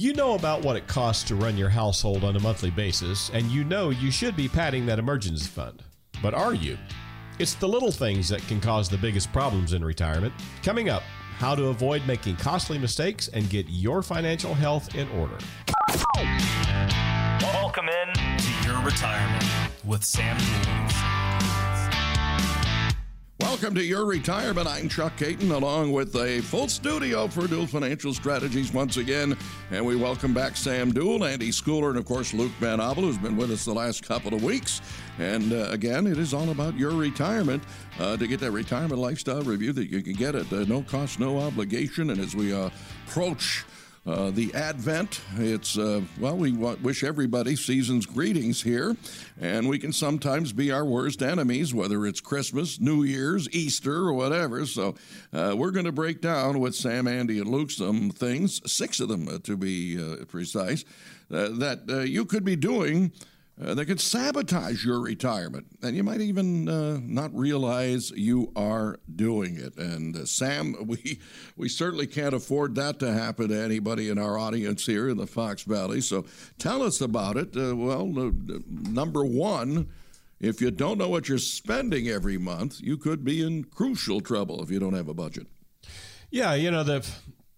You know about what it costs to run your household on a monthly basis, and you know you should be padding that emergency fund. But are you? It's the little things that can cause the biggest problems in retirement. Coming up, how to avoid making costly mistakes and get your financial health in order. Welcome in to your retirement with Sam Duell. Welcome to your retirement. I'm Chuck Caton, along with a full studio for Duell Financial Strategies once again. And we welcome back Sam Duell, Andi Schooler, and of course Luke Van Abel, who's been with us the last couple of weeks. And uh, again, it is all about your retirement. Uh, to get that retirement lifestyle review that you can get at uh, no cost, no obligation. And as we uh, approach uh, the Advent. It's, uh, well, we wish everybody season's greetings here, and we can sometimes be our worst enemies, whether it's Christmas, New Year's, Easter, or whatever. So uh, we're going to break down with Sam, Andi, and Luke some things, six of them uh, to be uh, precise, that you could be doing uh, that could sabotage your retirement. And you might even uh, not realize you are doing it. And uh, Sam, we, we certainly can't afford that to happen to anybody in our audience here in the Fox Valley. So tell us about it. Uh, well, number one, if you don't know what you're spending every month, you could be in crucial trouble if you don't have a budget. Yeah, you know, the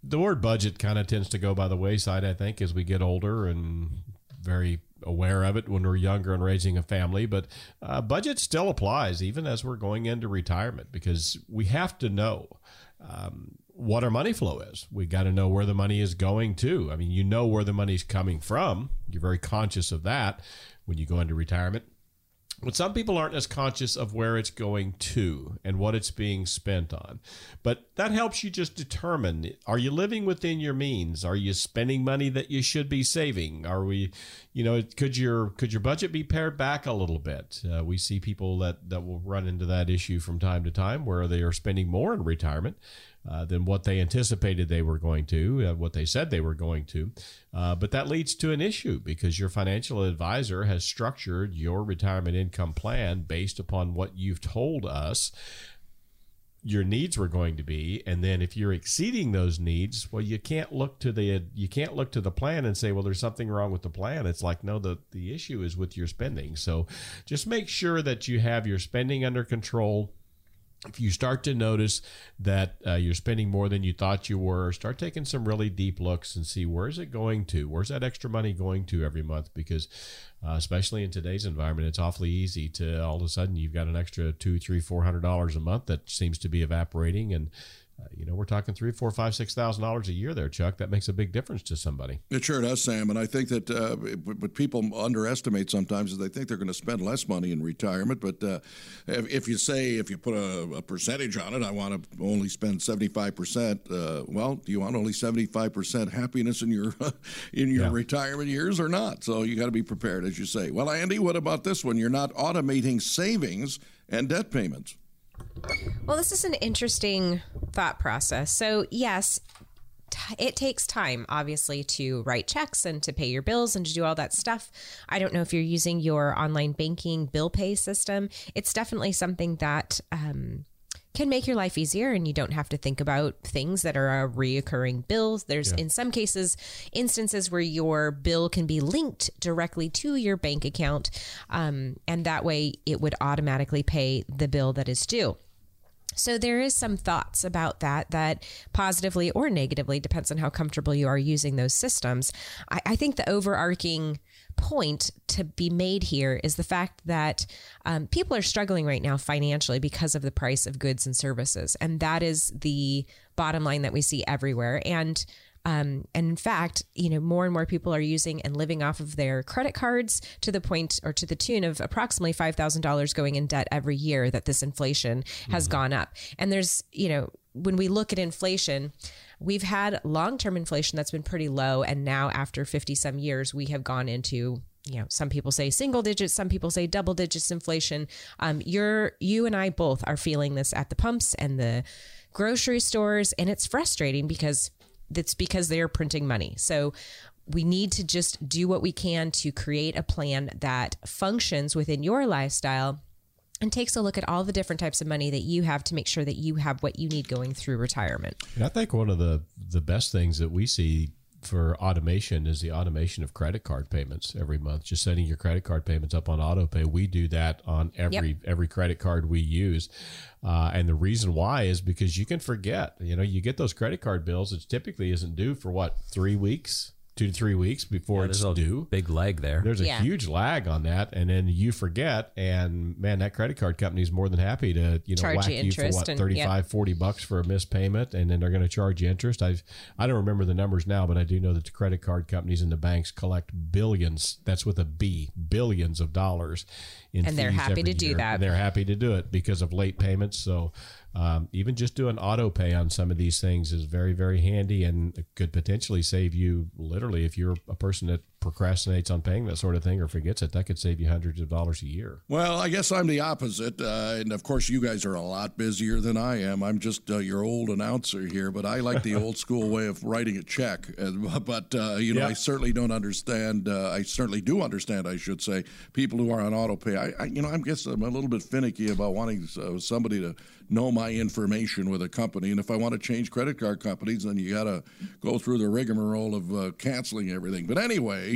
the word budget kind of tends to go by the wayside, I think, as we get older and very aware of it when we're younger and raising a family, but uh, budget still applies even as we're going into retirement because we have to know um, what our money flow is. We got to know where the money is going to. I mean, you know where the money's coming from. You're very conscious of that when you go into retirement. But some people aren't as conscious of where it's going to and what it's being spent on. But that helps you just determine are you living within your means? Are you spending money that you should be saving? Are we, you know, could your could your budget be pared back a little bit? Uh, we see people that that will run into that issue from time to time where they are spending more in retirement uh, than what they anticipated they were going to, uh, what they said they were going to. Uh, but that leads to an issue because your financial advisor has structured your retirement income plan based upon what you've told us your needs were going to be. And then if you're exceeding those needs well you can't look to the you can't look to the plan and say well there's something wrong with the plan. It's like no the the issue is with your spending. So just make sure that you have your spending under control if you start to notice that uh, you're spending more than you thought you were, start taking some really deep looks and see where's it going to? Where's that extra money going to every month? Because uh, especially in today's environment, it's awfully easy to all of a sudden you've got an extra two, three, four hundred dollars a month that seems to be evaporating, and uh, you know, we're talking three, four, five, six thousand dollars a year there, Chuck. That makes a big difference to somebody. It sure does, Sam. And I think that uh, what people underestimate sometimes is they think they're going to spend less money in retirement. But uh, if, if, you say if you put a, a, percentage on it, I want to only spend seventy five percent. Uh, well, do you want only seventy five percent happiness in your in your yeah. retirement years or not? So you got to be prepared, as you say. Well, Andi, what about this one? You're not automating savings and debt payments. Well, this is an interesting thought process. So, yes, it takes time, obviously, to write checks and to pay your bills and to do all that stuff. I don't know if you're using your online banking bill pay system. It's definitely something that um, can make your life easier and you don't have to think about things that are a reoccurring bills. There's yeah. in some cases instances where your bill can be linked directly to your bank account, um, and that way it would automatically pay the bill that is due. So there is some thoughts about that that positively or negatively depends on how comfortable you are using those systems. I, I think the overarching point to be made here is the fact that um, people are struggling right now financially because of the price of goods and services, and that is the bottom line that we see everywhere. And um, and in fact, you know, more and more people are using and living off of their credit cards to the point or to the tune of approximately $5,000 going in debt every year that this inflation has mm-hmm. gone up. And there's, you know, when we look at inflation, we've had long term inflation that's been pretty low. And now, after 50 some years, we have gone into you know, some people say single digits, some people say double digits inflation. Um, you're you and I both are feeling this at the pumps and the grocery stores, and it's frustrating because that's because they are printing money. So we need to just do what we can to create a plan that functions within your lifestyle and takes a look at all the different types of money that you have to make sure that you have what you need going through retirement. I think one of the the best things that we see for automation is the automation of credit card payments every month. Just setting your credit card payments up on auto pay. We do that on every every credit card we use, uh, and the reason why is because you can forget. You know, you get those credit card bills. It typically isn't due for what three weeks two to three weeks before it's a due. big leg there. There's a Yeah. huge lag on that, and then you forget, and man, that credit card company is more than happy to you know Charge whack you you, for what and- 35, 40 bucks for a missed payment, and then they're going to charge you interest. I've I don't remember the numbers now, but I do know that the credit card companies and the banks collect billions. That's with a B, billions of dollars. In And they're happy every to do that. And they're happy to do it because of late payments. So. Um, even just doing auto pay on some of these things is very, very handy and could potentially save you literally if you're a person that procrastinates on paying that sort of thing or forgets it, that could save you hundreds of dollars a year. Well, I guess I'm the opposite. Uh, and of course, you guys are a lot busier than I am. I'm just uh, your old announcer here, but I like the old school way of writing a check. Uh, but, uh, you know, Yeah. I certainly don't understand. Uh, I certainly do understand, I should say, people who are on auto pay. I, I you know, I guess I'm a little bit finicky about wanting uh, somebody to know my information with a company. And if I want to change credit card companies, then you got to go through the rigmarole of uh, canceling everything. But anyway,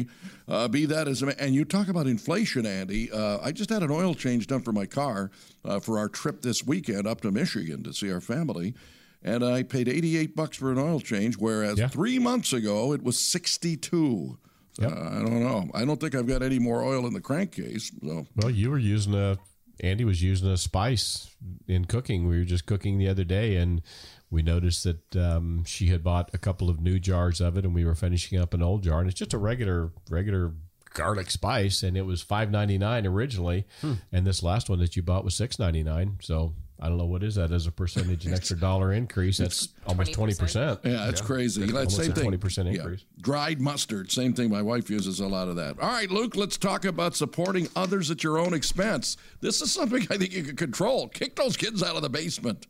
uh, be that as and you talk about inflation, Andi. Uh, I just had an oil change done for my car uh, for our trip this weekend up to Michigan to see our family. And I paid 88 bucks for an oil change, whereas Yeah. three months ago it was 62. Yep. Uh, I don't know. I don't think I've got any more oil in the crankcase. So Well, you were using a, Andi was using a spice in cooking. We were just cooking the other day and we noticed that um, she had bought a couple of new jars of it and we were finishing up an old jar. And it's just a regular, regular garlic spice and it was five ninety nine originally. And this last one that you bought was six ninety nine. So I don't know what is that as a percentage, an extra dollar increase. That's almost 20%. Yeah, it's crazy. That's Almost same a 20% Yeah. increase. Dried mustard, same thing. My wife uses a lot of that. All right, Luke, let's talk about supporting others at your own expense. This is something I think you can control. Kick those kids out of the basement.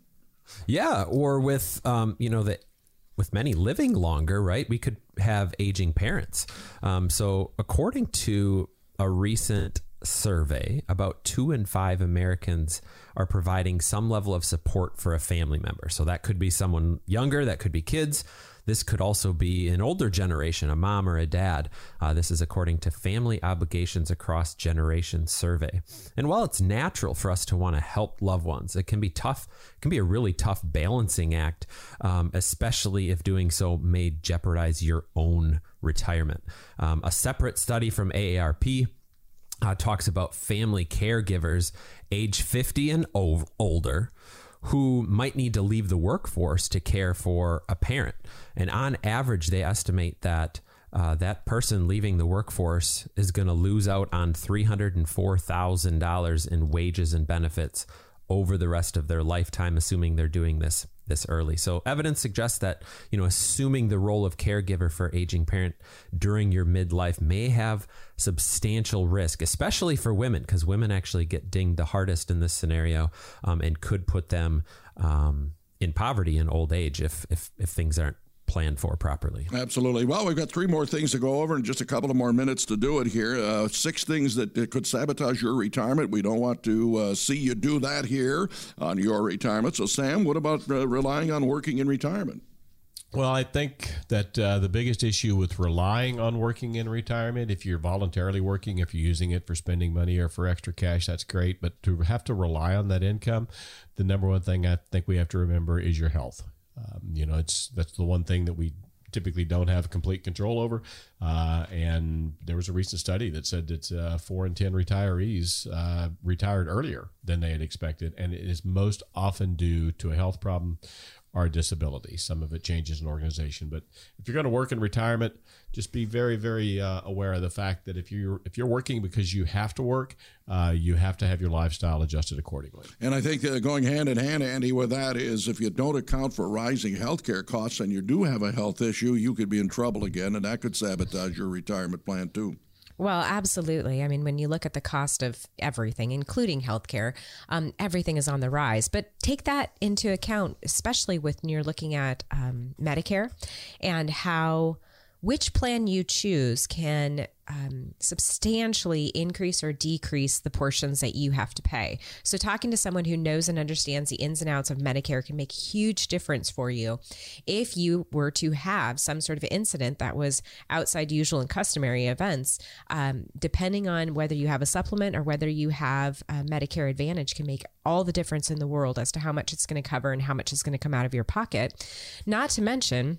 Yeah, or with um, you know the with many living longer, right? We could have aging parents. Um, so according to a recent survey, about two in five Americans are providing some level of support for a family member. So that could be someone younger, that could be kids. This could also be an older generation, a mom or a dad. Uh, this is according to Family Obligations Across Generations survey. And while it's natural for us to want to help loved ones, it can be tough. It can be a really tough balancing act, um, especially if doing so may jeopardize your own retirement. Um, a separate study from AARP uh, talks about family caregivers age 50 and o- older who might need to leave the workforce to care for a parent. And on average, they estimate that uh, that person leaving the workforce is going to lose out on $304,000 in wages and benefits over the rest of their lifetime, assuming they're doing this this early. So evidence suggests that, you know, assuming the role of caregiver for aging parent during your midlife may have substantial risk, especially for women, because women actually get dinged the hardest in this scenario um, and could put them um, in poverty in old age if, if, if things aren't planned for properly. Absolutely. Well, we've got three more things to go over and just a couple of more minutes to do it here. Uh, six things that uh, could sabotage your retirement. We don't want to uh, see you do that here on your retirement. So, Sam, what about uh, relying on working in retirement? Well, I think that uh, the biggest issue with relying on working in retirement, if you're voluntarily working, if you're using it for spending money or for extra cash, that's great. But to have to rely on that income, the number one thing I think we have to remember is your health. Um, you know, it's that's the one thing that we typically don't have complete control over. Uh, and there was a recent study that said that uh, four in 10 retirees uh, retired earlier than they had expected. And it is most often due to a health problem a disability. Some of it changes in organization. But if you're going to work in retirement, just be very, very uh, aware of the fact that if you're if you're working because you have to work, uh, you have to have your lifestyle adjusted accordingly. And I think uh, going hand in hand, Andi, with that is if you don't account for rising healthcare costs and you do have a health issue, you could be in trouble again, and that could sabotage your retirement plan too. Well, absolutely. I mean, when you look at the cost of everything, including healthcare, um, everything is on the rise. But take that into account, especially when you're looking at um, Medicare and how which plan you choose can um, substantially increase or decrease the portions that you have to pay. So, talking to someone who knows and understands the ins and outs of Medicare can make huge difference for you if you were to have some sort of incident that was outside usual and customary events. Um, depending on whether you have a supplement or whether you have a Medicare Advantage, can make all the difference in the world as to how much it's going to cover and how much is going to come out of your pocket. Not to mention,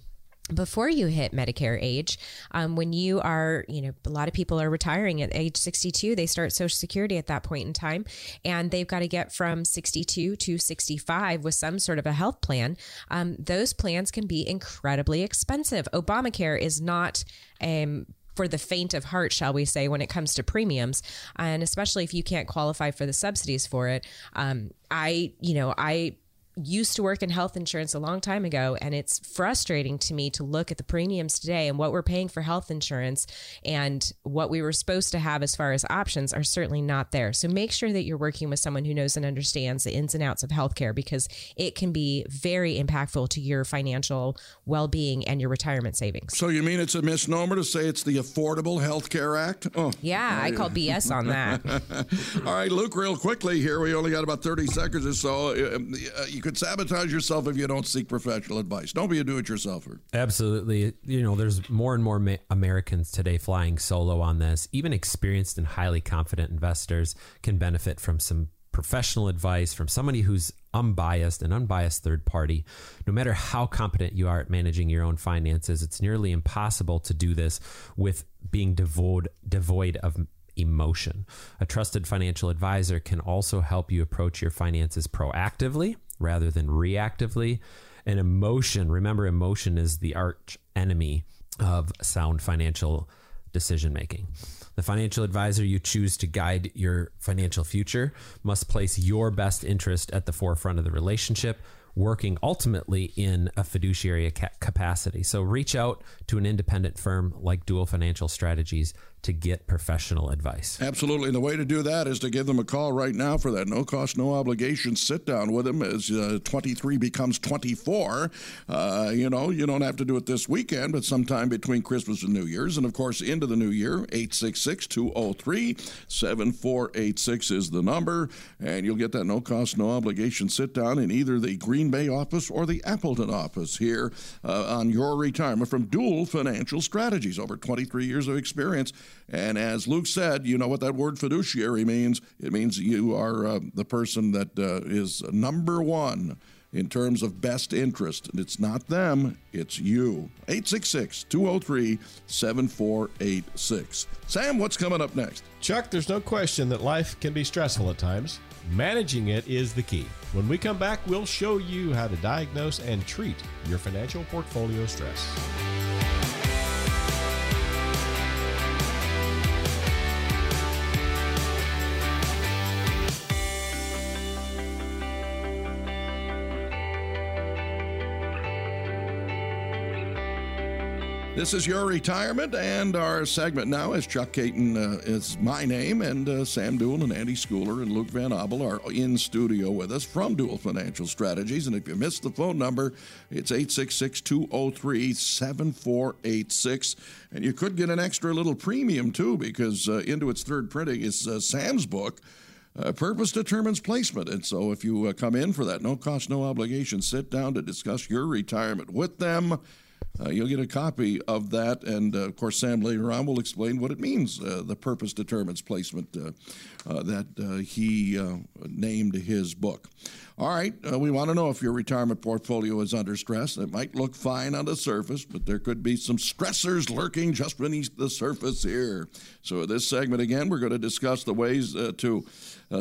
before you hit Medicare age, um, when you are, you know, a lot of people are retiring at age 62, they start Social Security at that point in time, and they've got to get from 62 to 65 with some sort of a health plan. Um, those plans can be incredibly expensive. Obamacare is not. Um, for the faint of heart, shall we say, when it comes to premiums, and especially if you can't qualify for the subsidies for it. Um, I, you know, I used to work in health insurance a long time ago and it's frustrating to me to look at the premiums today and what we're paying for health insurance and what we were supposed to have as far as options are certainly not there so make sure that you're working with someone who knows and understands the ins and outs of healthcare because it can be very impactful to your financial well-being and your retirement savings So you mean it's a misnomer to say it's the Affordable Health Care Act? Oh, yeah i call bs on that all right, Luke. Real quickly here, we only got about thirty seconds or so. Uh, uh, You could sabotage yourself if you don't seek professional advice. Don't be a do-it-yourselfer. Absolutely. You know, there's more and more Americans today flying solo on this. Even experienced and highly confident investors can benefit from some professional advice from somebody who's unbiased and unbiased third party. No matter how competent you are at managing your own finances, it's nearly impossible to do this with being devoid devoid of emotion. A trusted financial advisor can also help you approach your finances proactively rather than reactively. And emotion, remember, emotion is the arch enemy of sound financial decision making. The financial advisor you choose to guide your financial future must place your best interest at the forefront of the relationship, working ultimately in a fiduciary capacity. So reach out to an independent firm like Duell Financial Strategies to get professional advice. Absolutely. And the way to do that is to give them a call right now for that no cost, no obligation sit down with them as uh, 23 becomes 24. Uh, you know, you don't have to do it this weekend, but sometime between Christmas and New Year's. And of course, into the new year, 866 203 7486 is the number. And you'll get that no cost, no obligation sit down in either the Green Bay office or the Appleton office here uh, on your retirement from Duell Financial Strategies. Over 23 years of experience. And as Luke said, you know what that word fiduciary means? It means you are uh, the person that uh, is number one in terms of best interest. And it's not them, it's you. 866 203 7486. Sam, what's coming up next? Chuck, there's no question that life can be stressful at times. Managing it is the key. When we come back, we'll show you how to diagnose and treat your financial portfolio stress. This is your retirement, and our segment now is Chuck Caton uh, is my name, and uh, Sam Duell and Andi Schooler and Luke Van Abel are in studio with us from Duell Financial Strategies. And if you missed the phone number, it's 866 203 7486. And you could get an extra little premium too, because uh, into its third printing is uh, Sam's book. Uh, purpose determines placement. And so if you uh, come in for that no cost, no obligation, sit down to discuss your retirement with them. Uh, you'll get a copy of that, and uh, of course, Sam later on will explain what it means. Uh, the purpose determines placement uh, uh, that uh, he named his book. All right, we want to know if your retirement portfolio is under stress. It might look fine on the surface, but there could be some stressors lurking just beneath the surface here. So, this segment again, we're going to discuss the ways to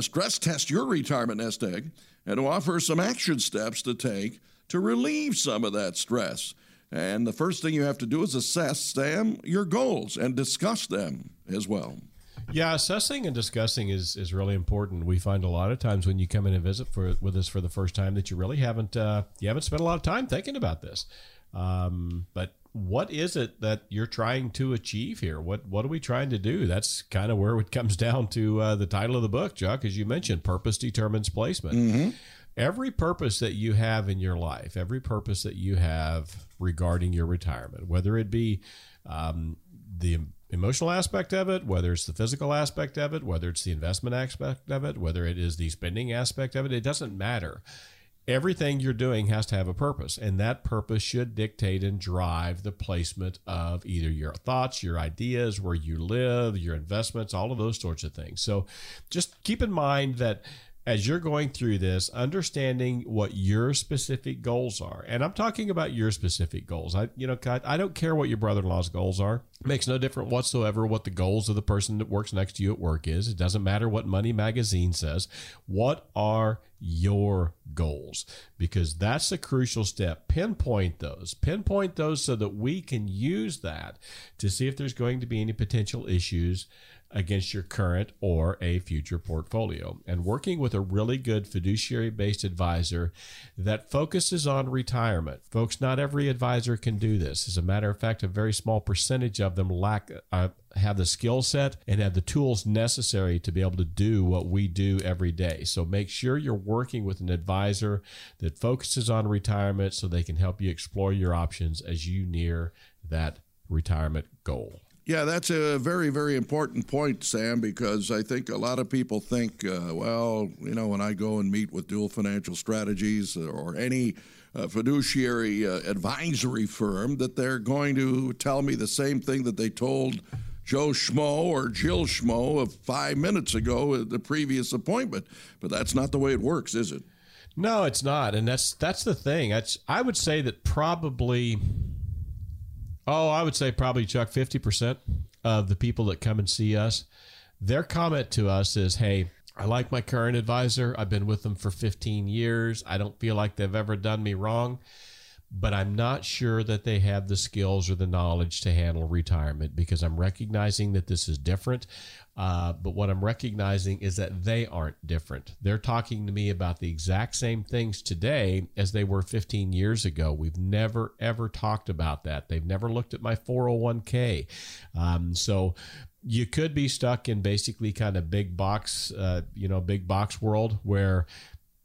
stress test your retirement nest egg and to offer some action steps to take to relieve some of that stress. And the first thing you have to do is assess, Sam, your goals and discuss them as well. Yeah, assessing and discussing is, is really important. We find a lot of times when you come in and visit for with us for the first time that you really haven't uh, you haven't spent a lot of time thinking about this. Um, but what is it that you're trying to achieve here? What what are we trying to do? That's kind of where it comes down to uh, the title of the book, Chuck, as you mentioned. Purpose determines placement. Every purpose that you have in your life, every purpose that you have regarding your retirement, whether it be um, the emotional aspect of it, whether it's the physical aspect of it, whether it's the investment aspect of it, whether it is the spending aspect of it, it doesn't matter. Everything you're doing has to have a purpose, and that purpose should dictate and drive the placement of either your thoughts, your ideas, where you live, your investments, all of those sorts of things. So just keep in mind that as you're going through this, understanding what your specific goals are. And I'm talking about your specific goals. I, you know, I don't care what your brother-in-law's goals are. It makes no difference whatsoever what the goals of the person that works next to you at work is. It doesn't matter what Money Magazine says. What are your goals? Because that's a crucial step. Pinpoint those. Pinpoint those so that we can use that to see if there's going to be any potential issues against your current or a future portfolio. And working with a really good fiduciary based advisor that focuses on retirement. Folks, not every advisor can do this. As a matter of fact, a very small percentage of them lack. Uh, have the skill set and have the tools necessary to be able to do what we do every day. So make sure you're working with an advisor that focuses on retirement so they can help you explore your options as you near that retirement goal. Yeah, that's a very, very important point, Sam, because I think a lot of people think, uh, well, you know, when I go and meet with Duell Financial Strategies or any uh, fiduciary uh, advisory firm, that they're going to tell me the same thing that they told Joe Schmo or Jill Schmo of five minutes ago at the previous appointment. But that's not the way it works, is it? No, it's not, and that's that's the thing. That's I would say that probably Oh, I would say probably Chuck 50% of the people that come and see us, their comment to us is, "Hey, I like my current advisor. I've been with them for 15 years. I don't feel like they've ever done me wrong." But I'm not sure that they have the skills or the knowledge to handle retirement because I'm recognizing that this is different. Uh, but what I'm recognizing is that they aren't different. They're talking to me about the exact same things today as they were 15 years ago. We've never, ever talked about that. They've never looked at my 401k. Um, so, you could be stuck in basically kind of big box, uh, you know, big box world where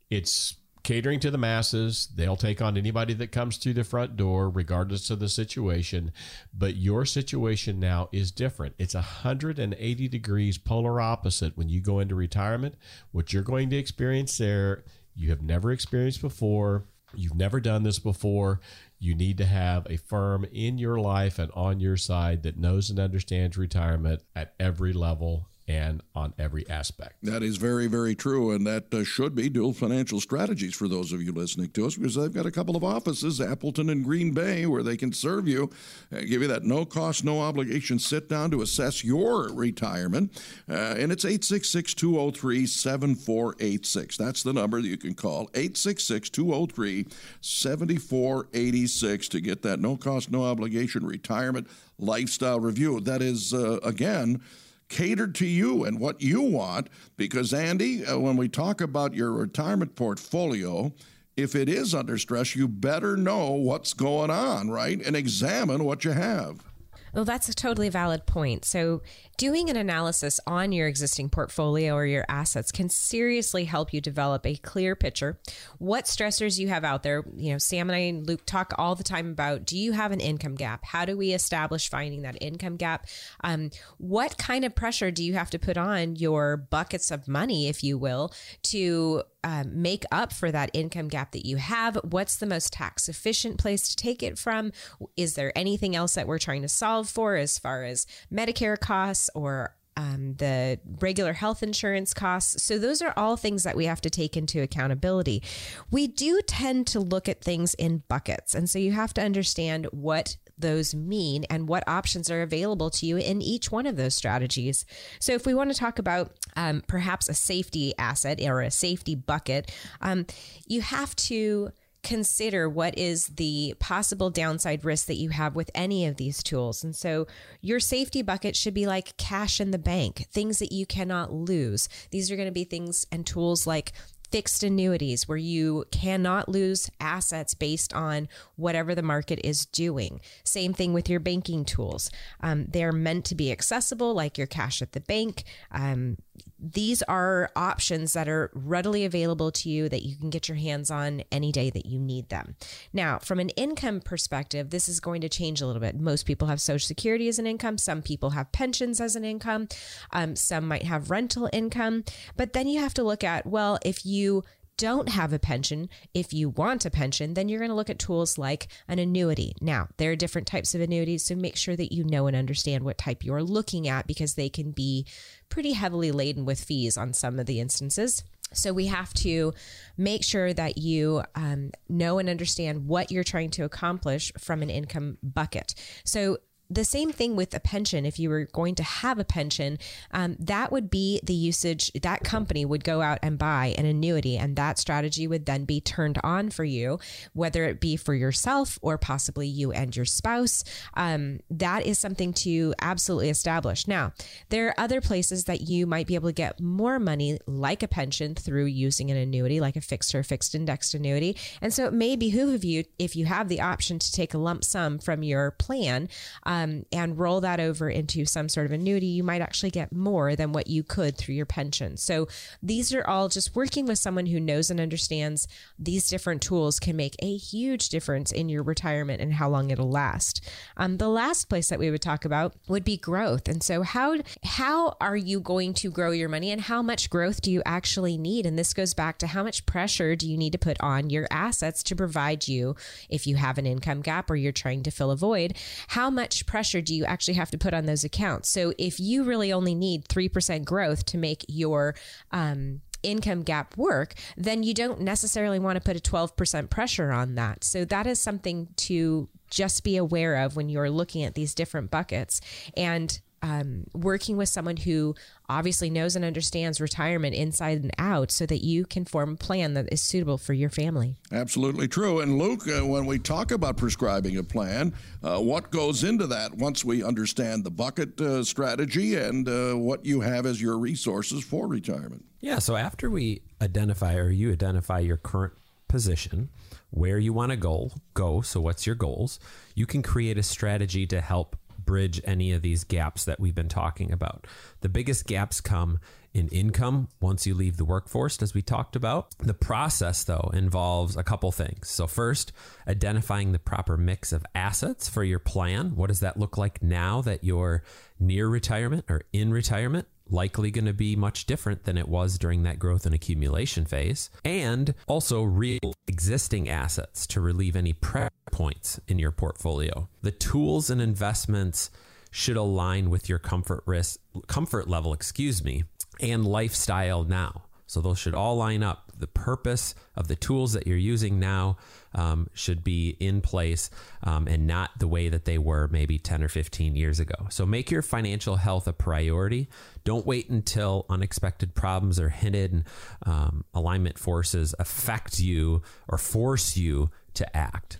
it's catering to the masses. They'll take on anybody that comes through the front door, regardless of the situation. But your situation now is different. It's 180 degrees polar opposite when you go into retirement. What you're going to experience there, you have never experienced before. You've never done this before. You need to have a firm in your life and on your side that knows and understands retirement at every level and on every aspect. That is very, very true. And that uh, should be Duell Financial Strategies for those of you listening to us because they've got a couple of offices, Appleton and Green Bay, where they can serve you, uh, give you that no cost, no obligation sit down to assess your retirement. Uh, and it's 866 203 7486. That's the number that you can call 866 203 7486 to get that no cost, no obligation retirement lifestyle review. That is, uh, again, catered to you and what you want. Because, Andi, uh, when we talk about your retirement portfolio, if it is under stress, you better know what's going on, right? And examine what you have. Well, that's a totally valid point. So, doing an analysis on your existing portfolio or your assets can seriously help you develop a clear picture what stressors you have out there. You know, Sam and I and Luke talk all the time about do you have an income gap? How do we establish finding that income gap? Um, what kind of pressure do you have to put on your buckets of money, if you will, to um, make up for that income gap that you have? What's the most tax efficient place to take it from? Is there anything else that we're trying to solve for as far as Medicare costs or um, the regular health insurance costs. So, those are all things that we have to take into accountability. We do tend to look at things in buckets. And so, you have to understand what those mean and what options are available to you in each one of those strategies. So, if we want to talk about um, perhaps a safety asset or a safety bucket, um, you have to consider what is the possible downside risk that you have with any of these tools. And so your safety bucket should be like cash in the bank, things that you cannot lose. These are going to be things and tools like fixed annuities where you cannot lose assets based on whatever the market is doing. Same thing with your banking tools. Um, they're meant to be accessible, like your cash at the bank. Um, these are options that are readily available to you that you can get your hands on any day that you need them. Now, from an income perspective, this is going to change a little bit. Most people have Social Security as an income, some people have pensions as an income, um, some might have rental income. But then you have to look at, well, if you don't have a pension, if you want a pension, then you're going to look at tools like an annuity. Now, there are different types of annuities, so make sure that you know and understand what type you're looking at because they can be pretty heavily laden with fees on some of the instances. So we have to make sure that you um, know and understand what you're trying to accomplish from an income bucket. So the same thing with a pension. If you were going to have a pension, um, that would be the usage. That company would go out and buy an annuity, and that strategy would then be turned on for you, whether it be for yourself or possibly you and your spouse. Um, that is something to absolutely establish. Now, there are other places that you might be able to get more money, like a pension, through using an annuity, like a fixed or fixed indexed annuity. And so it may behoove of you, if you have the option to take a lump sum from your plan. Um, um, and roll that over into some sort of annuity, you might actually get more than what you could through your pension. So these are all just working with someone who knows and understands these different tools can make a huge difference in your retirement and how long it'll last. Um, the last place that we would talk about would be growth. And so how how are you going to grow your money and how much growth do you actually need? And this goes back to how much pressure do you need to put on your assets to provide you if you have an income gap or you're trying to fill a void, how much pressure do you actually have to put on those accounts? So if you really only need 3% growth to make your um, income gap work, then you don't necessarily want to put a 12% pressure on that. So that is something to just be aware of when you're looking at these different buckets. And um, working with someone who obviously knows and understands retirement inside and out so that you can form a plan that is suitable for your family. Absolutely true. And Luke, uh, when we talk about prescribing a plan, uh, what goes into that once we understand the bucket uh, strategy and uh, what you have as your resources for retirement? Yeah. So after we identify or you identify your current position, where you want to go, go. So what's your goals? You can create a strategy to help bridge any of these gaps that we've been talking about. The biggest gaps come in income once you leave the workforce, as we talked about. The process, though, involves a couple things. So, first, identifying the proper mix of assets for your plan. What does that look like now that you're near retirement or in retirement? Likely going to be much different than it was during that growth and accumulation phase, and also real existing assets to relieve any pressure points in your portfolio. The tools and investments should align with your comfort risk comfort level, excuse me, and lifestyle now. So those should all line up. The purpose of the tools that you're using now um, should be in place um, and not the way that they were maybe 10 or 15 years ago. So make your financial health a priority. Don't wait until unexpected problems or hidden um, alignment forces affect you or force you to act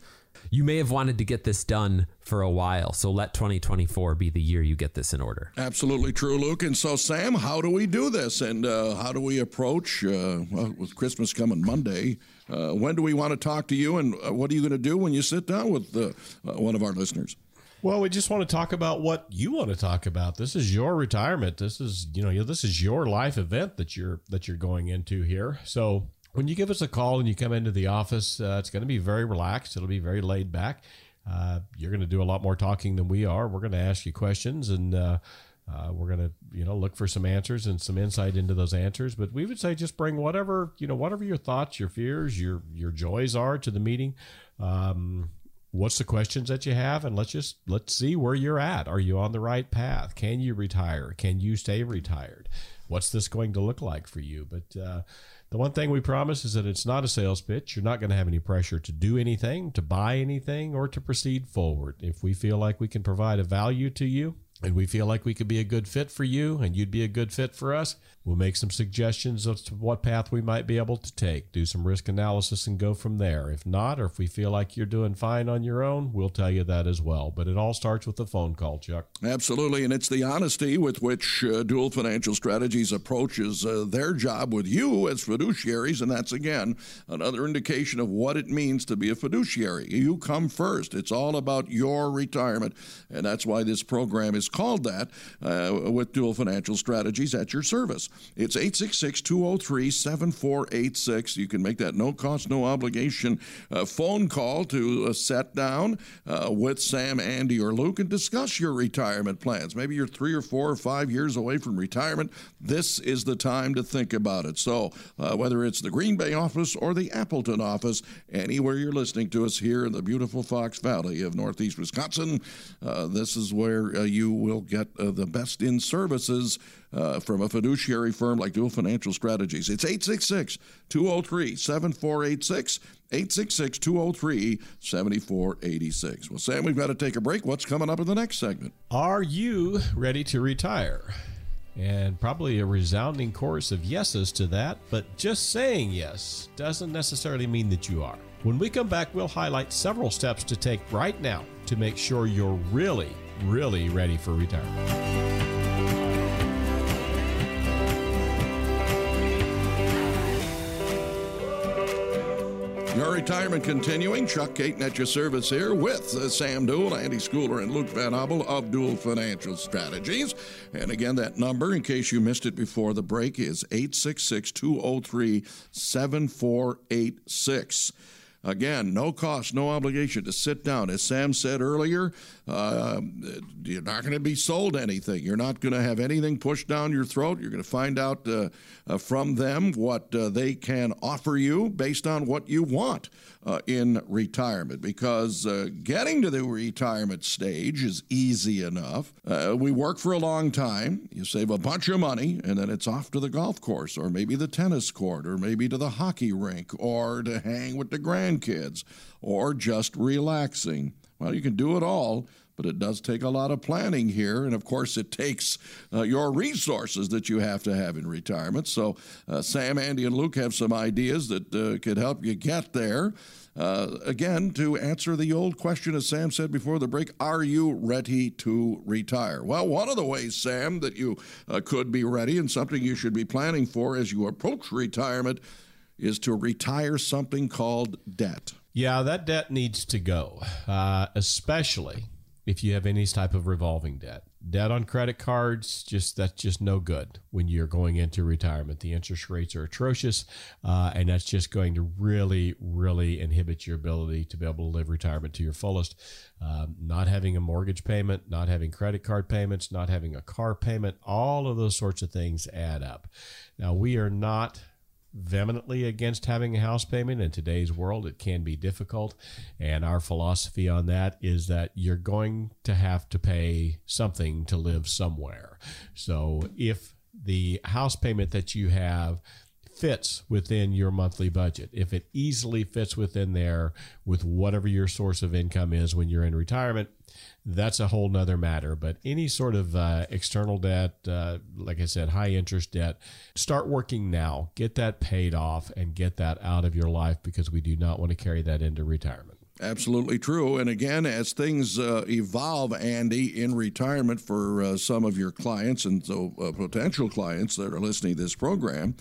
you may have wanted to get this done for a while. So let 2024 be the year you get this in order. Absolutely true, Luke. And so, Sam, how do we do this? And uh, how do we approach, uh, well, with Christmas coming Monday, uh, when do we want to talk to you? And uh, what are you going to do when you sit down with uh, uh, one of our listeners? Well, we just want to talk about what you want to talk about. This is your retirement. This is, you know, this is your life event that you're that you're going into here. So when you give us a call and you come into the office, uh, it's going to be very relaxed. It'll be very laid back. Uh, you're going to do a lot more talking than we are. We're going to ask you questions and uh, uh we're going to, you know, look for some answers and some insight into those answers. But we would say just bring whatever, you know, whatever your thoughts, your fears, your your joys are to the meeting. Um, what's the questions that you have and let's just let's see where you're at are you on the right path can you retire can you stay retired what's this going to look like for you but uh, the one thing we promise is that it's not a sales pitch. You're not going to have any pressure to do anything, to buy anything, or to proceed forward. If we feel like we can provide a value to you and we feel like we could be a good fit for you and you'd be a good fit for us, We'll make some suggestions as to what path we might be able to take, do some risk analysis, and go from there. If not, or if we feel like you're doing fine on your own, we'll tell you that as well. But it all starts with a phone call, Chuck. Absolutely. And it's the honesty with which uh, Duell Financial Strategies approaches uh, their job with you as fiduciaries. And that's, again, another indication of what it means to be a fiduciary. You come first, it's all about your retirement. And that's why this program is called that uh, with Duell Financial Strategies at your service. It's 866 203 7486. You can make that no cost, no obligation uh, phone call to uh, set down uh, with Sam, Andi, or Luke and discuss your retirement plans. Maybe you're three or four or five years away from retirement. This is the time to think about it. So, uh, whether it's the Green Bay office or the Appleton office, anywhere you're listening to us here in the beautiful Fox Valley of Northeast Wisconsin, uh, this is where you will get uh, the best in services uh, from a fiduciary firm like Duell Financial Strategies. It's 866 203 7486. 866 203 7486. Well, Sam, we've got to take a break. What's coming up in the next segment? Are you ready to retire? And probably a resounding chorus of yeses to that, but just saying yes doesn't necessarily mean that you are. When we come back, we'll highlight several steps to take right now to make sure you're really, really ready for retirement. Your retirement continuing. Chuck Caton at your service here with uh, Sam Duell, Andi Schooler, and Luke Van Obel of Duell Financial Strategies. And again, that number, in case you missed it before the break, is 866 203 7486. Again, no cost, no obligation to sit down. As Sam said earlier, uh, you're not going to be sold anything. You're not going to have anything pushed down your throat. You're going to find out uh, uh, from them what uh, they can offer you based on what you want uh, in retirement. Because uh, getting to the retirement stage is easy enough. we work for a long time. You save a bunch of money, and then it's off to the golf course, or maybe the tennis court, or maybe to the hockey rink, or to hang with the grandkids, or just relaxing. Well, you can do it all, but it does take a lot of planning here. And of course, it takes uh, your resources that you have to have in retirement. So, uh, Sam, Andi, and Luke have some ideas that uh, could help you get there. Uh, again, to answer the old question, as Sam said before the break, are you ready to retire? Well, one of the ways, Sam, that you uh, could be ready and something you should be planning for as you approach retirement is to retire something called debt. Yeah, that debt needs to go, uh, especially if you have any type of revolving debt. Debt on credit cards, just that's just no good when you're going into retirement. The interest rates are atrocious, uh, and that's just going to really, really inhibit your ability to be able to live retirement to your fullest. Um, not having a mortgage payment, not having credit card payments, not having a car payment, all of those sorts of things add up. Now, we are not vehemently against having a house payment in today's world. It can be difficult. And our philosophy on that is that you're going to have to pay something to live somewhere. So if the house payment that you have fits within your monthly budget, if it easily fits within there with whatever your source of income is when you're in retirement, that's a whole nother matter. But any sort of uh, external debt, uh, like I said, high interest debt, start working now. Get that paid off and get that out of your life because we do not want to carry that into retirement. Absolutely true. And again, as things uh, evolve, Andi, in retirement for uh, some of your clients and so uh, potential clients that are listening to this program,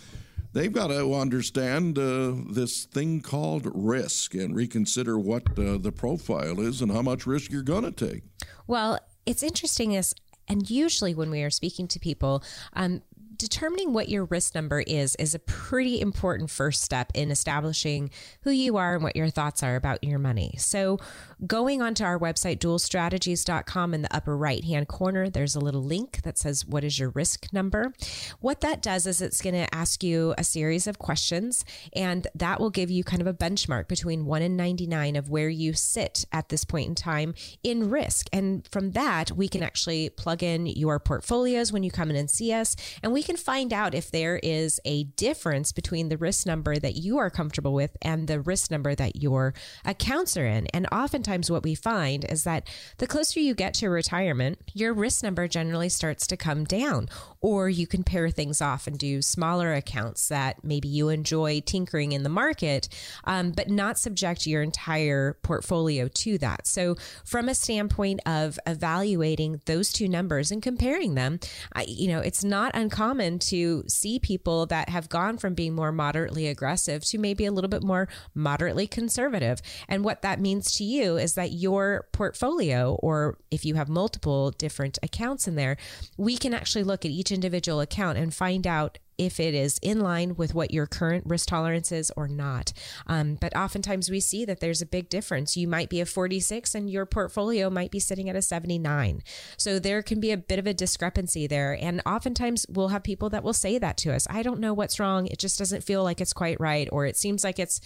they've got to understand uh, this thing called risk and reconsider what uh, the profile is and how much risk you're going to take. Well, it's interesting is and usually when we are speaking to people um, determining what your risk number is is a pretty important first step in establishing who you are and what your thoughts are about your money. So, going onto our website, dualstrategies.com, in the upper right hand corner, there's a little link that says, What is your risk number? What that does is it's going to ask you a series of questions, and that will give you kind of a benchmark between 1 and 99 of where you sit at this point in time in risk. And from that, we can actually plug in your portfolios when you come in and see us, and we can find out if there is a difference between the risk number that you are comfortable with and the risk number that your accounts are in. And oftentimes, what we find is that the closer you get to retirement, your risk number generally starts to come down. Or you can pair things off and do smaller accounts that maybe you enjoy tinkering in the market, um, but not subject your entire portfolio to that. So, from a standpoint of evaluating those two numbers and comparing them, I, you know, it's not uncommon to see people that have gone from being more moderately aggressive to maybe a little bit more moderately conservative. And what that means to you is that your portfolio, or if you have multiple different accounts in there, we can actually look at each individual account and find out if it is in line with what your current risk tolerance is or not. Um, but oftentimes we see that there's a big difference. You might be a 46 and your portfolio might be sitting at a 79. So there can be a bit of a discrepancy there. And oftentimes we'll have people that will say that to us I don't know what's wrong. It just doesn't feel like it's quite right, or it seems like it's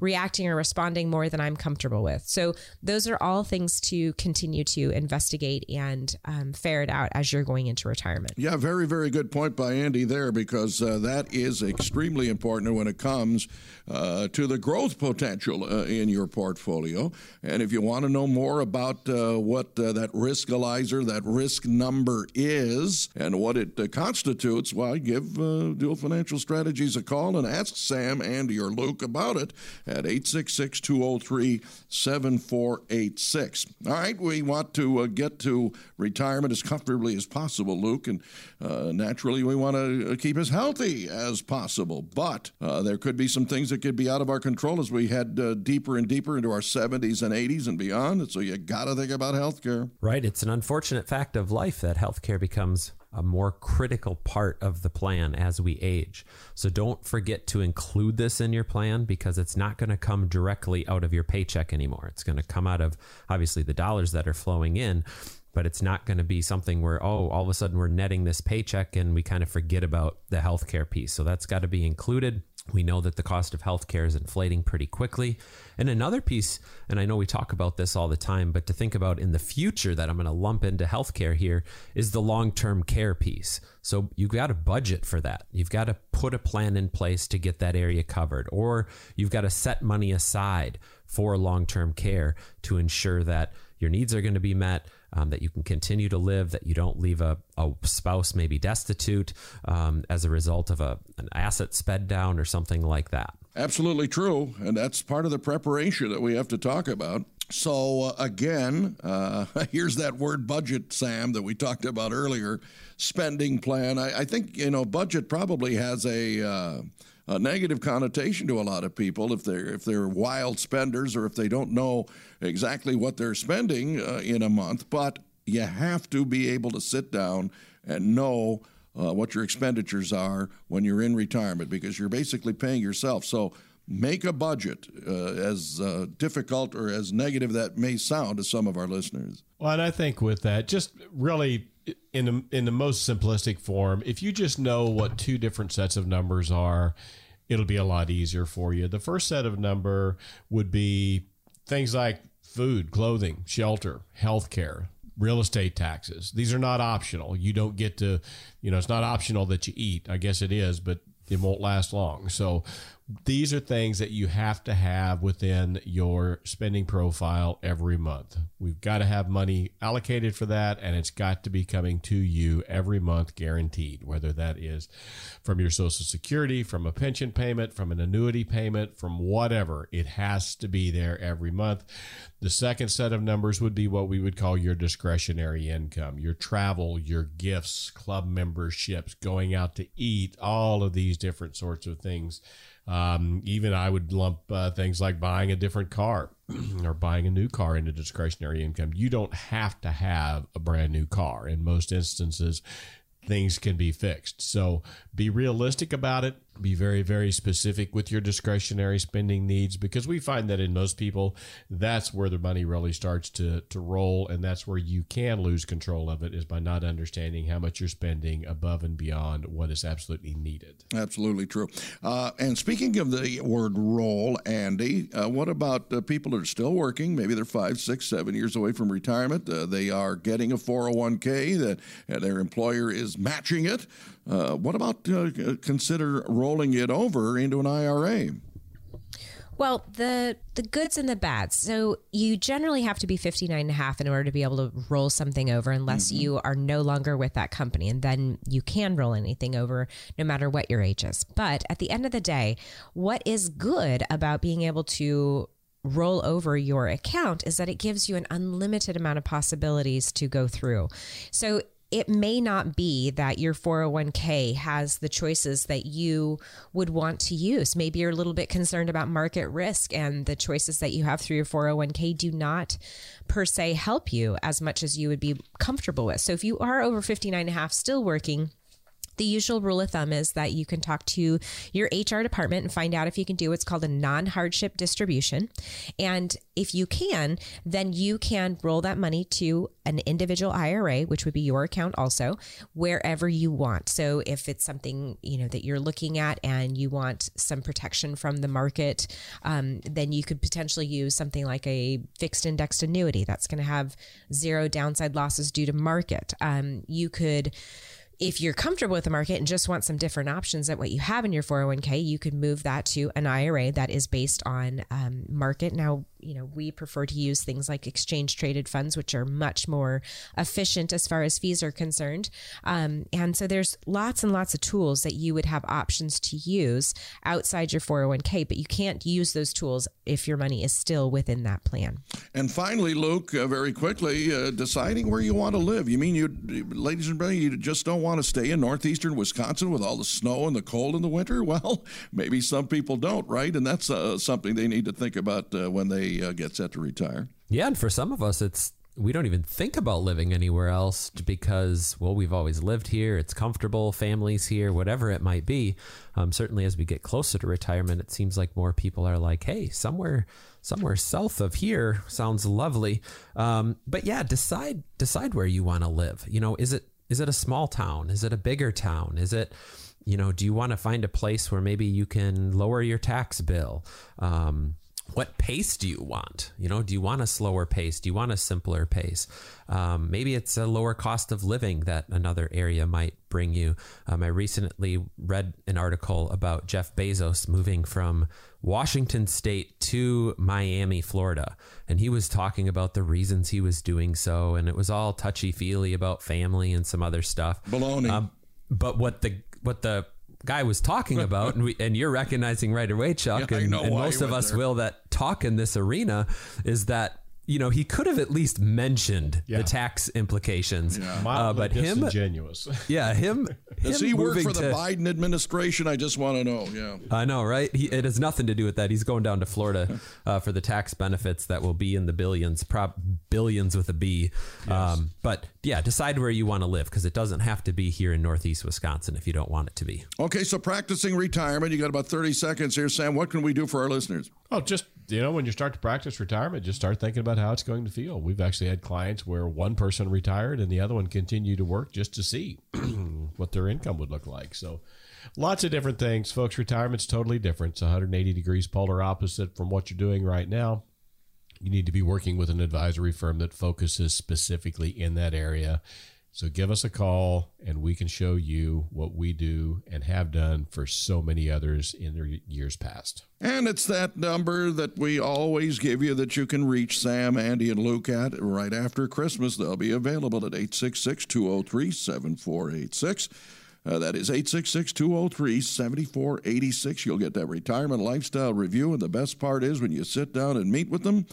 reacting or responding more than I'm comfortable with. So those are all things to continue to investigate and um, ferret out as you're going into retirement. Yeah, very, very good point by Andi there because uh, that is extremely important when it comes uh, to the growth potential uh, in your portfolio. And if you want to know more about uh, what uh, that riskalyzer, that risk number is, and what it uh, constitutes, well, give Duell Financial Strategies a call and ask Sam, Andi, or Luke about it at 866 203 7486. All right, we want to get to retirement as comfortably as possible, Luke, and naturally we want to keep as healthy as possible. But uh, there could be some things that could be out of our control as we head uh, deeper and deeper into our 70s and 80s and beyond. So you got to think about health care. Right. It's an unfortunate fact of life that healthcare becomes a more critical part of the plan as we age. So don't forget to include this in your plan because it's not going to come directly out of your paycheck anymore. It's going to come out of obviously the dollars that are flowing in, but it's not going to be something where, oh, all of a sudden we're netting this paycheck and we kind of forget about the healthcare piece. So that's got to be included. We know that the cost of healthcare is inflating pretty quickly. And another piece, and I know we talk about this all the time, but to think about in the future that I'm going to lump into healthcare here is the long term care piece. So you've got to budget for that. You've got to put a plan in place to get that area covered, or you've got to set money aside for long term care to ensure that your needs are going to be met um, that you can continue to live, that you don't leave a, a spouse maybe destitute um, as a result of a, an asset sped down or something like that. Absolutely true. And that's part of the preparation that we have to talk about. So, uh, again, uh, here's that word budget, Sam, that we talked about earlier spending plan. I, I think, you know, budget probably has a. Uh, a negative connotation to a lot of people if they're if they're wild spenders or if they don't know exactly what they're spending uh, in a month. But you have to be able to sit down and know uh, what your expenditures are when you're in retirement because you're basically paying yourself. So make a budget, uh, as uh, difficult or as negative that may sound to some of our listeners. Well, and I think with that, just really in the, in the most simplistic form, if you just know what two different sets of numbers are, it'll be a lot easier for you. The first set of number would be things like food, clothing, shelter, health care, real estate taxes. These are not optional. You don't get to, you know, it's not optional that you eat. I guess it is, but it won't last long. So these are things that you have to have within your spending profile every month. We've got to have money allocated for that, and it's got to be coming to you every month, guaranteed, whether that is from your Social Security, from a pension payment, from an annuity payment, from whatever. It has to be there every month. The second set of numbers would be what we would call your discretionary income, your travel, your gifts, club memberships, going out to eat, all of these different sorts of things um, even I would lump uh, things like buying a different car or buying a new car into discretionary income. You don't have to have a brand new car. In most instances, things can be fixed. So be realistic about it be very very specific with your discretionary spending needs because we find that in most people that's where the money really starts to to roll and that's where you can lose control of it is by not understanding how much you're spending above and beyond what is absolutely needed. Absolutely true. Uh, and speaking of the word roll Andi uh, what about uh, people that are still working? Maybe they're five six seven years away from retirement. Uh, they are getting a 401k that uh, their employer is matching it uh, what about consider rolling it over into an IRA? Well, the the goods and the bads. So you generally have to be 59 and a half in order to be able to roll something over unless you are no longer with that company and then you can roll anything over no matter what your age is. But at the end of the day, what is good about being able to roll over your account is that it gives you an unlimited amount of possibilities to go through. So it may not be that your 401k has the choices that you would want to use. Maybe you're a little bit concerned about market risk and the choices that you have through your 401k do not per se help you as much as you would be comfortable with. So if you are over 59 and a half still working, the usual rule of thumb is that you can talk to your HR department and find out if you can do what's called a non hardship distribution. And if you can, then you can roll that money to an individual IRA, which would be your account also, wherever you want. So if it's something you know that you're looking at and you want some protection from the market, um, then you could potentially use something like a fixed indexed annuity that's going to have zero downside losses due to market. Um, you could if you're comfortable with the market and just want some different options than what you have in your 401k, you could move that to an IRA that is based on um, market. Now, you know, we prefer to use things like exchange traded funds, which are much more efficient as far as fees are concerned. Um, and so there's lots and lots of tools that you would have options to use outside your 401k, but you can't use those tools if your money is still within that plan. And finally, Luke, uh, very quickly, uh, deciding where you want to live. You mean you, ladies and gentlemen, you just don't want to stay in northeastern Wisconsin with all the snow and the cold in the winter? Well, maybe some people don't, right? And that's uh, something they need to think about uh, when they uh, get set to retire. Yeah, and for some of us, it's we don't even think about living anywhere else because well we've always lived here. It's comfortable. Families here whatever it might be. Um, certainly as we get closer to retirement it seems like more people are like hey somewhere somewhere south of here sounds lovely. Um, but yeah decide decide where you want to live. You know is it is it a small town? Is it a bigger town? Is it you know do you want to find a place where maybe you can lower your tax bill? Um, what pace do you want? You know, do you want a slower pace? Do you want a simpler pace? Um, maybe it's a lower cost of living that another area might bring you. Um, I recently read an article about Jeff Bezos moving from Washington State to Miami, Florida, and he was talking about the reasons he was doing so, and it was all touchy feely about family and some other stuff. Baloney. Um, but what the what the guy was talking about, and, we, and you're recognizing right away, Chuck, Yeah, and, and most of us will that talk in this arena, is that you know he could have at least mentioned Yeah. the tax implications, uh, but him, disingenuous. yeah, him. Does him he work for the to- Biden administration? I just want to know. Yeah. I know, right? He, it has nothing to do with that. He's going down to Florida uh, for the tax benefits that will be in the billions, prop billions with a B. Um, but yeah, decide where you want to live because it doesn't have to be here in Northeast Wisconsin if you don't want it to be. Okay, so practicing retirement. You got about 30 seconds here, Sam. What can we do for our listeners? Oh, just you know, when you start to practice retirement, just start thinking about how it's going to feel. We've actually had clients where one person retired and the other one continued to work just to see what their income would look like. So, lots of different things, folks. Retirement's totally different. It's 180 degrees polar opposite from what you're doing right now. You need to be working with an advisory firm that focuses specifically in that area. So give us a call and we can show you what we do and have done for so many others in the years past. And it's that number that we always give you that you can reach Sam, Andi, and Luke at right after Christmas. They'll be available at 866 203 7486. Uh, that is 866 203 7486. You'll get that retirement lifestyle review. And the best part is when you sit down and meet with them,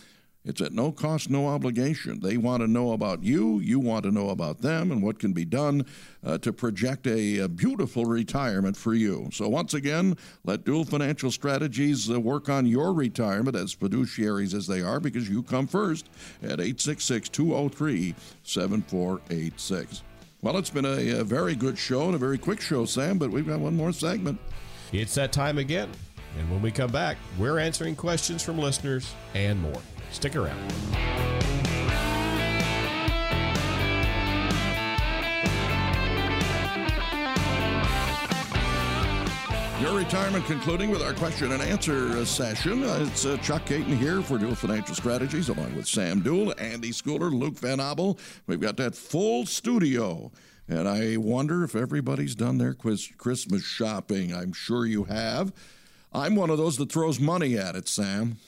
it's at no cost, no obligation. They want to know about you, you want to know about them, and what can be done uh, to project a, a beautiful retirement for you. So, once again, let Duell Financial Strategies uh, work on your retirement as fiduciaries as they are because you come first at 866 203 7486. Well, it's been a, a very good show and a very quick show, Sam, but we've got one more segment. It's that time again. And when we come back, we're answering questions from listeners and more. Stick around. Your retirement concluding with our question and answer uh, session. Uh, it's uh, Chuck Caton here for Duell Financial Strategies, along with Sam Duell, Andi Schooler, Luke Van Abel. We've got that full studio. And I wonder if everybody's done their quiz- Christmas shopping. I'm sure you have. I'm one of those that throws money at it, Sam.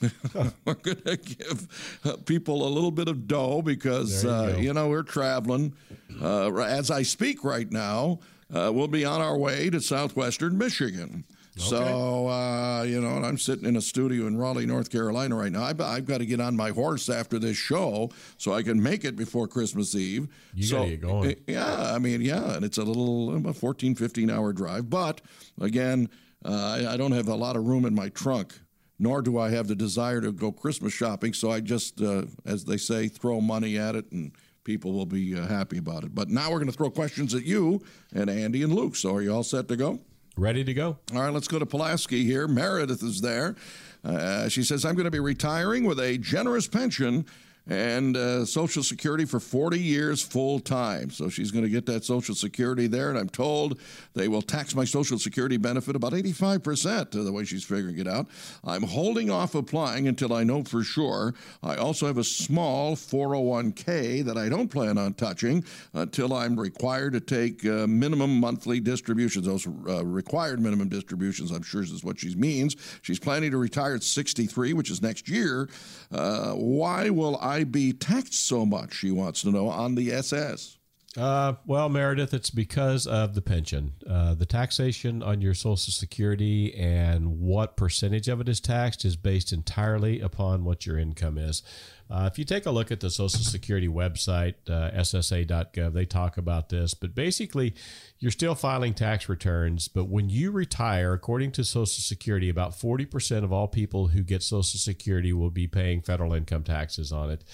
we're going to give uh, people a little bit of dough because, you uh, you know, we're traveling. Uh, as I speak right now, uh, we'll be on our way to southwestern Michigan. So, uh, you know, and I'm sitting in a studio in Raleigh, North Carolina right now. I've, I've got to get on my horse after this show so I can make it before Christmas Eve. You so, gotta get going. uh, Yeah, I mean, yeah, and it's a little, about 14, 15 hour drive. But again, uh, I, I don't have a lot of room in my trunk, nor do I have the desire to go Christmas shopping. So I just, uh, as they say, throw money at it and people will be uh, happy about it. But now we're going to throw questions at you and Andi and Luke. So are you all set to go? Ready to go? All right, let's go to Pulaski here. Meredith is there. Uh, she says, I'm going to be retiring with a generous pension and uh, Social Security for 40 years full time. So she's going to get that Social Security there. And I'm told they will tax my Social Security benefit about 85% the way she's figuring it out. I'm holding off applying until I know for sure. I also have a small 401k that I don't plan on touching until I'm required to take uh, minimum monthly distributions. Those uh, required minimum distributions, I'm sure, is what she means. She's planning to retire at 63, which is next year. Uh, why will I be taxed so much? She wants to know on the SS. Uh, well, Meredith, it's because of the pension. Uh, the taxation on your Social Security and what percentage of it is taxed is based entirely upon what your income is. Uh, if you take a look at the Social Security website, uh, ssa.gov, they talk about this. But basically, you're still filing tax returns. But when you retire, according to Social Security, about 40% of all people who get Social Security will be paying federal income taxes on it.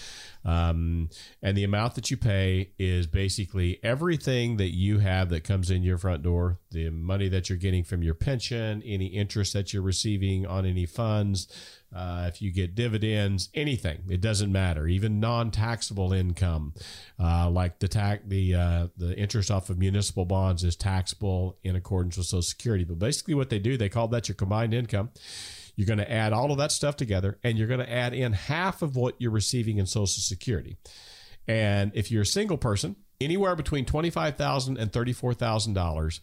Um, and the amount that you pay is basically everything that you have that comes in your front door, the money that you're getting from your pension, any interest that you're receiving on any funds, uh, if you get dividends, anything, it doesn't matter. Even non-taxable income, uh, like the tax, the uh, the interest off of municipal bonds is taxable in accordance with Social Security. But basically, what they do, they call that your combined income. You're going to add all of that stuff together, and you're going to add in half of what you're receiving in Social Security. And if you're a single person, anywhere between twenty-five thousand and thirty-four thousand dollars,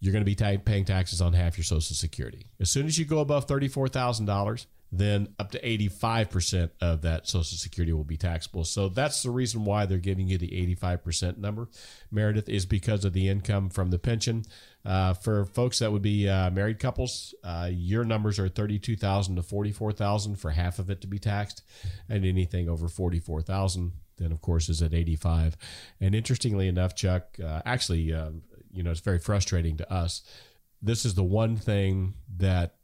you're going to be ta- paying taxes on half your Social Security. As soon as you go above thirty-four thousand dollars, then up to eighty-five percent of that Social Security will be taxable. So that's the reason why they're giving you the eighty-five percent number, Meredith, is because of the income from the pension. Uh, for folks that would be uh, married couples, uh, your numbers are thirty-two thousand to forty-four thousand for half of it to be taxed, and anything over forty-four thousand then of course is at 85 and interestingly enough chuck uh, actually uh, you know it's very frustrating to us this is the one thing that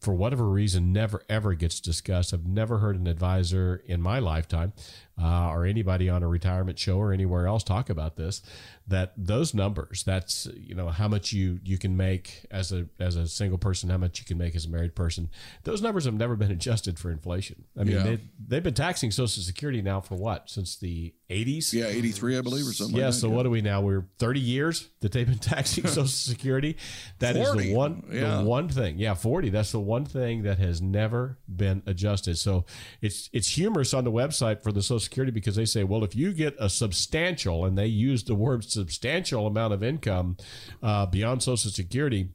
for whatever reason never ever gets discussed. I've never heard an advisor in my lifetime uh, or anybody on a retirement show or anywhere else talk about this that those numbers that's you know how much you you can make as a as a single person how much you can make as a married person those numbers have never been adjusted for inflation i mean Yeah. they, they've been taxing social security now for what since the 80s Yeah, 83, I believe, or something yeah, like that. so what are we now? We're 30 years that they've been taxing Social Security. That is 40, the one yeah. the one thing. Yeah, 40. That's the one thing that has never been adjusted. So it's it's humorous on the website for the Social Security because they say, well, if you get a substantial, and they use the word substantial amount of income uh, beyond Social Security,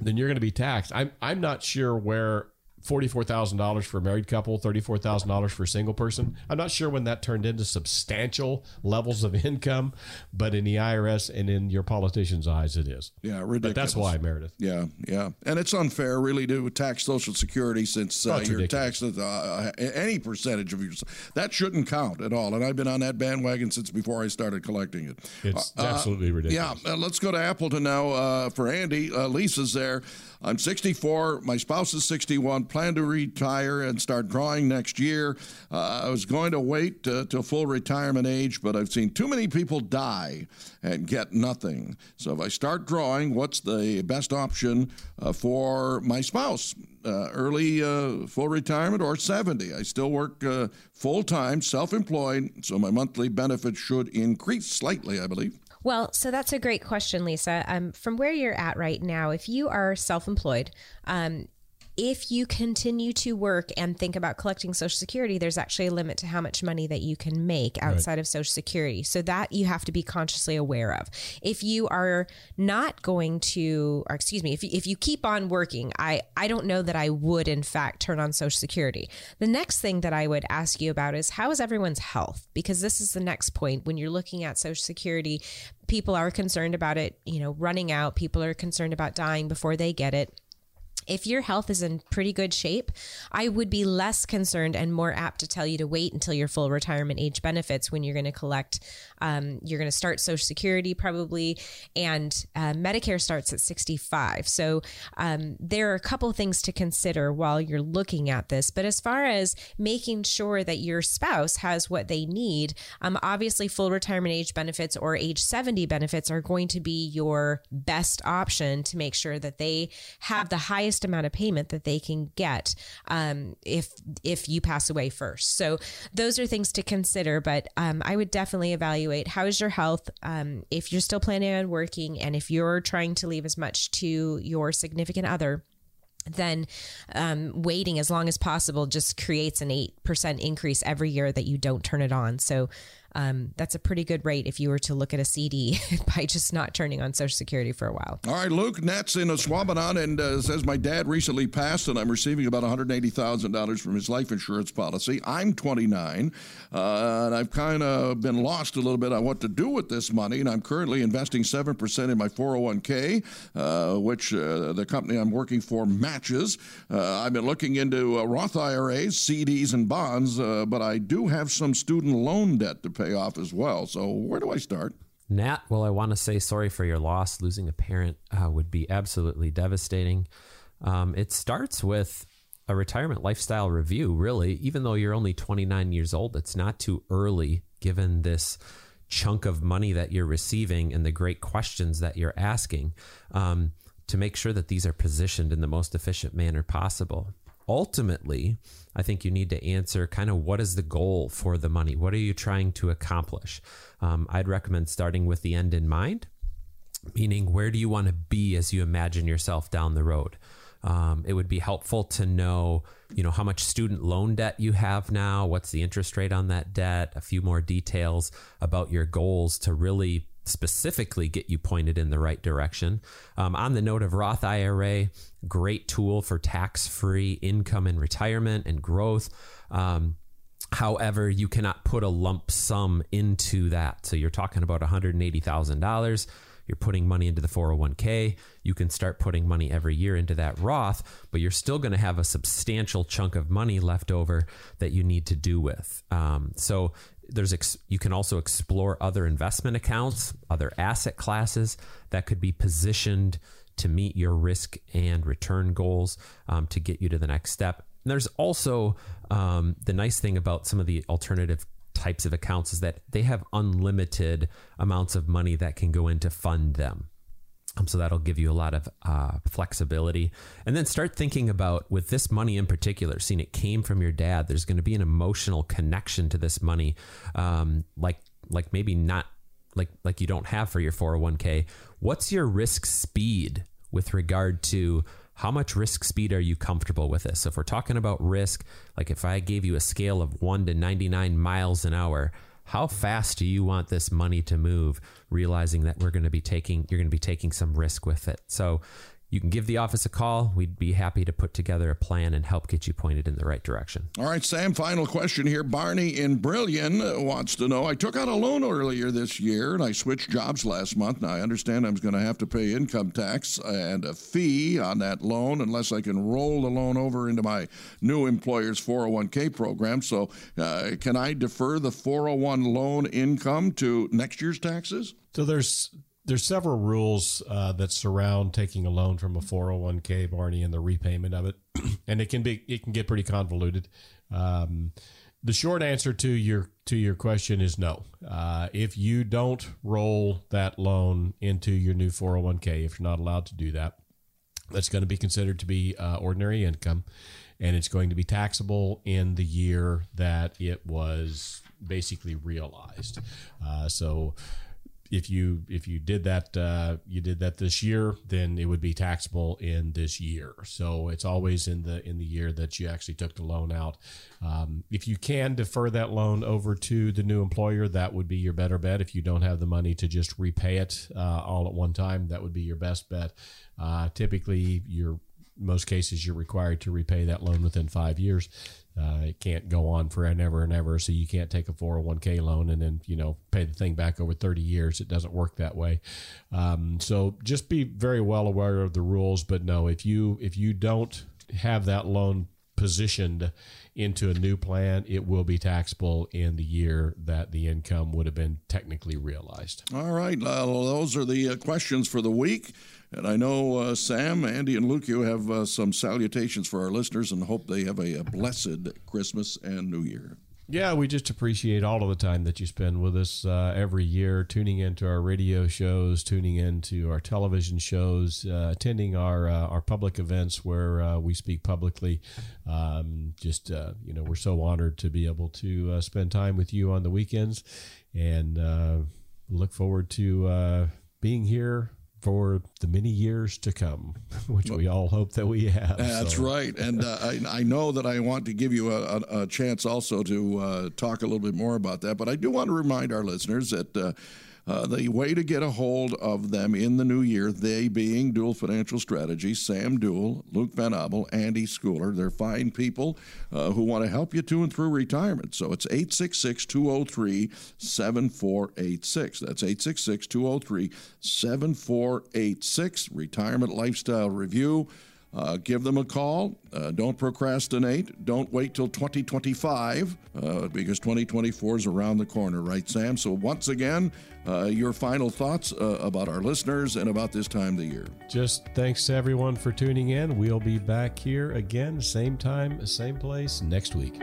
then you're going to be taxed. I'm I'm not sure where forty-four thousand dollars for a married couple, thirty-four thousand dollars for a single person. I'm not sure when that turned into substantial levels of income, but in the IRS and in your politicians' eyes, it is. Yeah, ridiculous. But that's why, Meredith. Yeah, yeah, and it's unfair, really, to tax Social Security since Oh, uh, it's you're taxed at, uh, any percentage of your. That shouldn't count at all. And I've been on that bandwagon since before I started collecting it. It's Uh, absolutely ridiculous. Yeah, uh, let's go to Appleton now uh, for Andi. Uh, Lisa's there. I'm 64. My spouse is 61. Plan to retire and start drawing next year. Uh, I was going to wait uh, till full retirement age, but I've seen too many people die and get nothing. So if I start drawing, what's the best option uh, for my spouse? Uh, early uh, full retirement or 70. I still work uh, full time, self employed, so my monthly benefit should increase slightly, I believe. Well, so that's a great question, Lisa. Um, from where you're at right now, if you are self employed, um, if you continue to work and think about collecting Social Security, there's actually a limit to how much money that you can make outside of Social Security. So that you have to be consciously aware of. If you are not going to, or excuse me, if you, if you keep on working, I, I don't know that I would, in fact, turn on Social Security. The next thing that I would ask you about is how is everyone's health? Because this is the next point when you're looking at Social Security. People are concerned about it, you know, running out. People are concerned about dying before they get it if your health is in pretty good shape, I would be less concerned and more apt to tell you to wait until your full retirement age benefits when you're going to collect. Um, you're going to start Social Security probably, and uh, Medicare starts at 65. So um, there are a couple things to consider while you're looking at this. But as far as making sure that your spouse has what they need, um, obviously full retirement age benefits or age 70 benefits are going to be your best option to make sure that they have the highest amount of payment that they can get um, if if you pass away first. So those are things to consider. But um, I would definitely evaluate how is your health um, if you're still planning on working and if you're trying to leave as much to your significant other then um, waiting as long as possible just creates an 8% increase every year that you don't turn it on. So um, that's a pretty good rate if you were to look at a CD by just not turning on Social Security for a while. All right, Luke Nat's in a Swabanon and uh, says my dad recently passed and I'm receiving about $180,000 from his life insurance policy. I'm 29 uh, and I've kind of been lost a little bit on what to do with this money. And I'm currently investing 7% in my 401k, uh, which uh, the company I'm working for matches. Uh, I've been looking into uh, Roth IRAs, CDs, and bonds, but I do have some student loan debt to pay pay off as well. So where do I start? Nat, well, I want to say sorry for your loss. Losing a parent uh, would be absolutely devastating. Um, it starts with a retirement lifestyle review, really. Even though you're only 29 years old, it's not too early given this chunk of money that you're receiving and the great questions that you're asking um, to make sure that these are positioned in the most efficient manner possible ultimately, I think you need to answer kind of what is the goal for the money? What are you trying to accomplish? Um, I'd recommend starting with the end in mind, meaning where do you want to be as you imagine yourself down the road? Um, it would be helpful to know, you know, how much student loan debt you have now, what's the interest rate on that debt, a few more details about your goals to really specifically get you pointed in the right direction. Um, on the note of Roth IRA, great tool for tax free income in retirement and growth. Um, however, you cannot put a lump sum into that. So you're talking about $180,000. You're putting money into the 401k. You can start putting money every year into that Roth, but you're still going to have a substantial chunk of money left over that you need to do with. Um, so there's ex- you can also explore other investment accounts, other asset classes that could be positioned to meet your risk and return goals um, to get you to the next step. And there's also um, the nice thing about some of the alternative types of accounts is that they have unlimited amounts of money that can go in to fund them. So that'll give you a lot of uh, flexibility. And then start thinking about with this money in particular, seeing it came from your dad, there's going to be an emotional connection to this money, um, like like maybe not like like you don't have for your 401k. What's your risk speed with regard to how much risk speed are you comfortable with this? So if we're talking about risk, like if I gave you a scale of 1 to 99 miles an hour, how fast do you want this money to move realizing that we're going to be taking you're going to be taking some risk with it? So you can give the office a call. We'd be happy to put together a plan and help get you pointed in the right direction. All right, Sam, final question here. Barney in Brillion wants to know I took out a loan earlier this year and I switched jobs last month. Now, I understand I'm going to have to pay income tax and a fee on that loan unless I can roll the loan over into my new employer's 401k program. So, uh, can I defer the 401 loan income to next year's taxes? So, there's there's several rules uh, that surround taking a loan from a 401k, Barney, and the repayment of it, and it can be it can get pretty convoluted. Um, the short answer to your to your question is no. Uh, if you don't roll that loan into your new 401k, if you're not allowed to do that, that's going to be considered to be uh, ordinary income, and it's going to be taxable in the year that it was basically realized. Uh, so if you if you did that uh, you did that this year, then it would be taxable in this year. So it's always in the in the year that you actually took the loan out. Um, if you can defer that loan over to the new employer, that would be your better bet. If you don't have the money to just repay it uh, all at one time, that would be your best bet. Uh, typically, you're most cases you're required to repay that loan within five years. Uh, it can't go on for and ever and ever. So you can't take a 401k loan and then, you know, pay the thing back over 30 years. It doesn't work that way. Um, so just be very well aware of the rules. But no, if you, if you don't have that loan positioned into a new plan, it will be taxable in the year that the income would have been technically realized. All right. Well, those are the uh, questions for the week. And I know uh, Sam, Andi, and Luke, you have uh, some salutations for our listeners and hope they have a, a blessed Christmas and New Year. Yeah, we just appreciate all of the time that you spend with us uh, every year, tuning into our radio shows, tuning into our television shows, uh, attending our uh, our public events where uh, we speak publicly. Um, just you know, we're so honored to be able to spend time with you on the weekends, and look forward to being here for the many years to come, which we all hope that we have. That's so. right. And uh, I, I, know that I want to give you a, a, chance also to uh, talk a little bit more about that, but I do want to remind our listeners that. Uh, uh, the way to get a hold of them in the new year, they being Duell Financial Strategy, Sam Duell, Luke Van Abel, Andi Schooler. They're fine people uh, who want to help you to and through retirement. So it's 866 203 7486. That's 866 203 7486. Retirement Lifestyle Review. Uh, give them a call. Uh, don't procrastinate. Don't wait till 2025 uh, because 2024 is around the corner, right, Sam? So, once again, uh, your final thoughts uh, about our listeners and about this time of the year. Just thanks to everyone for tuning in. We'll be back here again, same time, same place next week.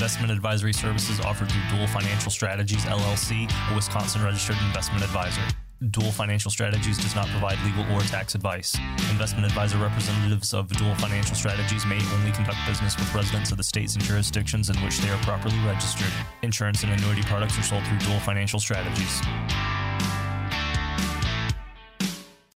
Investment advisory services offered through Duell Financial Strategies LLC, a Wisconsin registered investment advisor. Duell Financial Strategies does not provide legal or tax advice. Investment advisor representatives of Duell Financial Strategies may only conduct business with residents of the states and jurisdictions in which they are properly registered. Insurance and annuity products are sold through Duell Financial Strategies.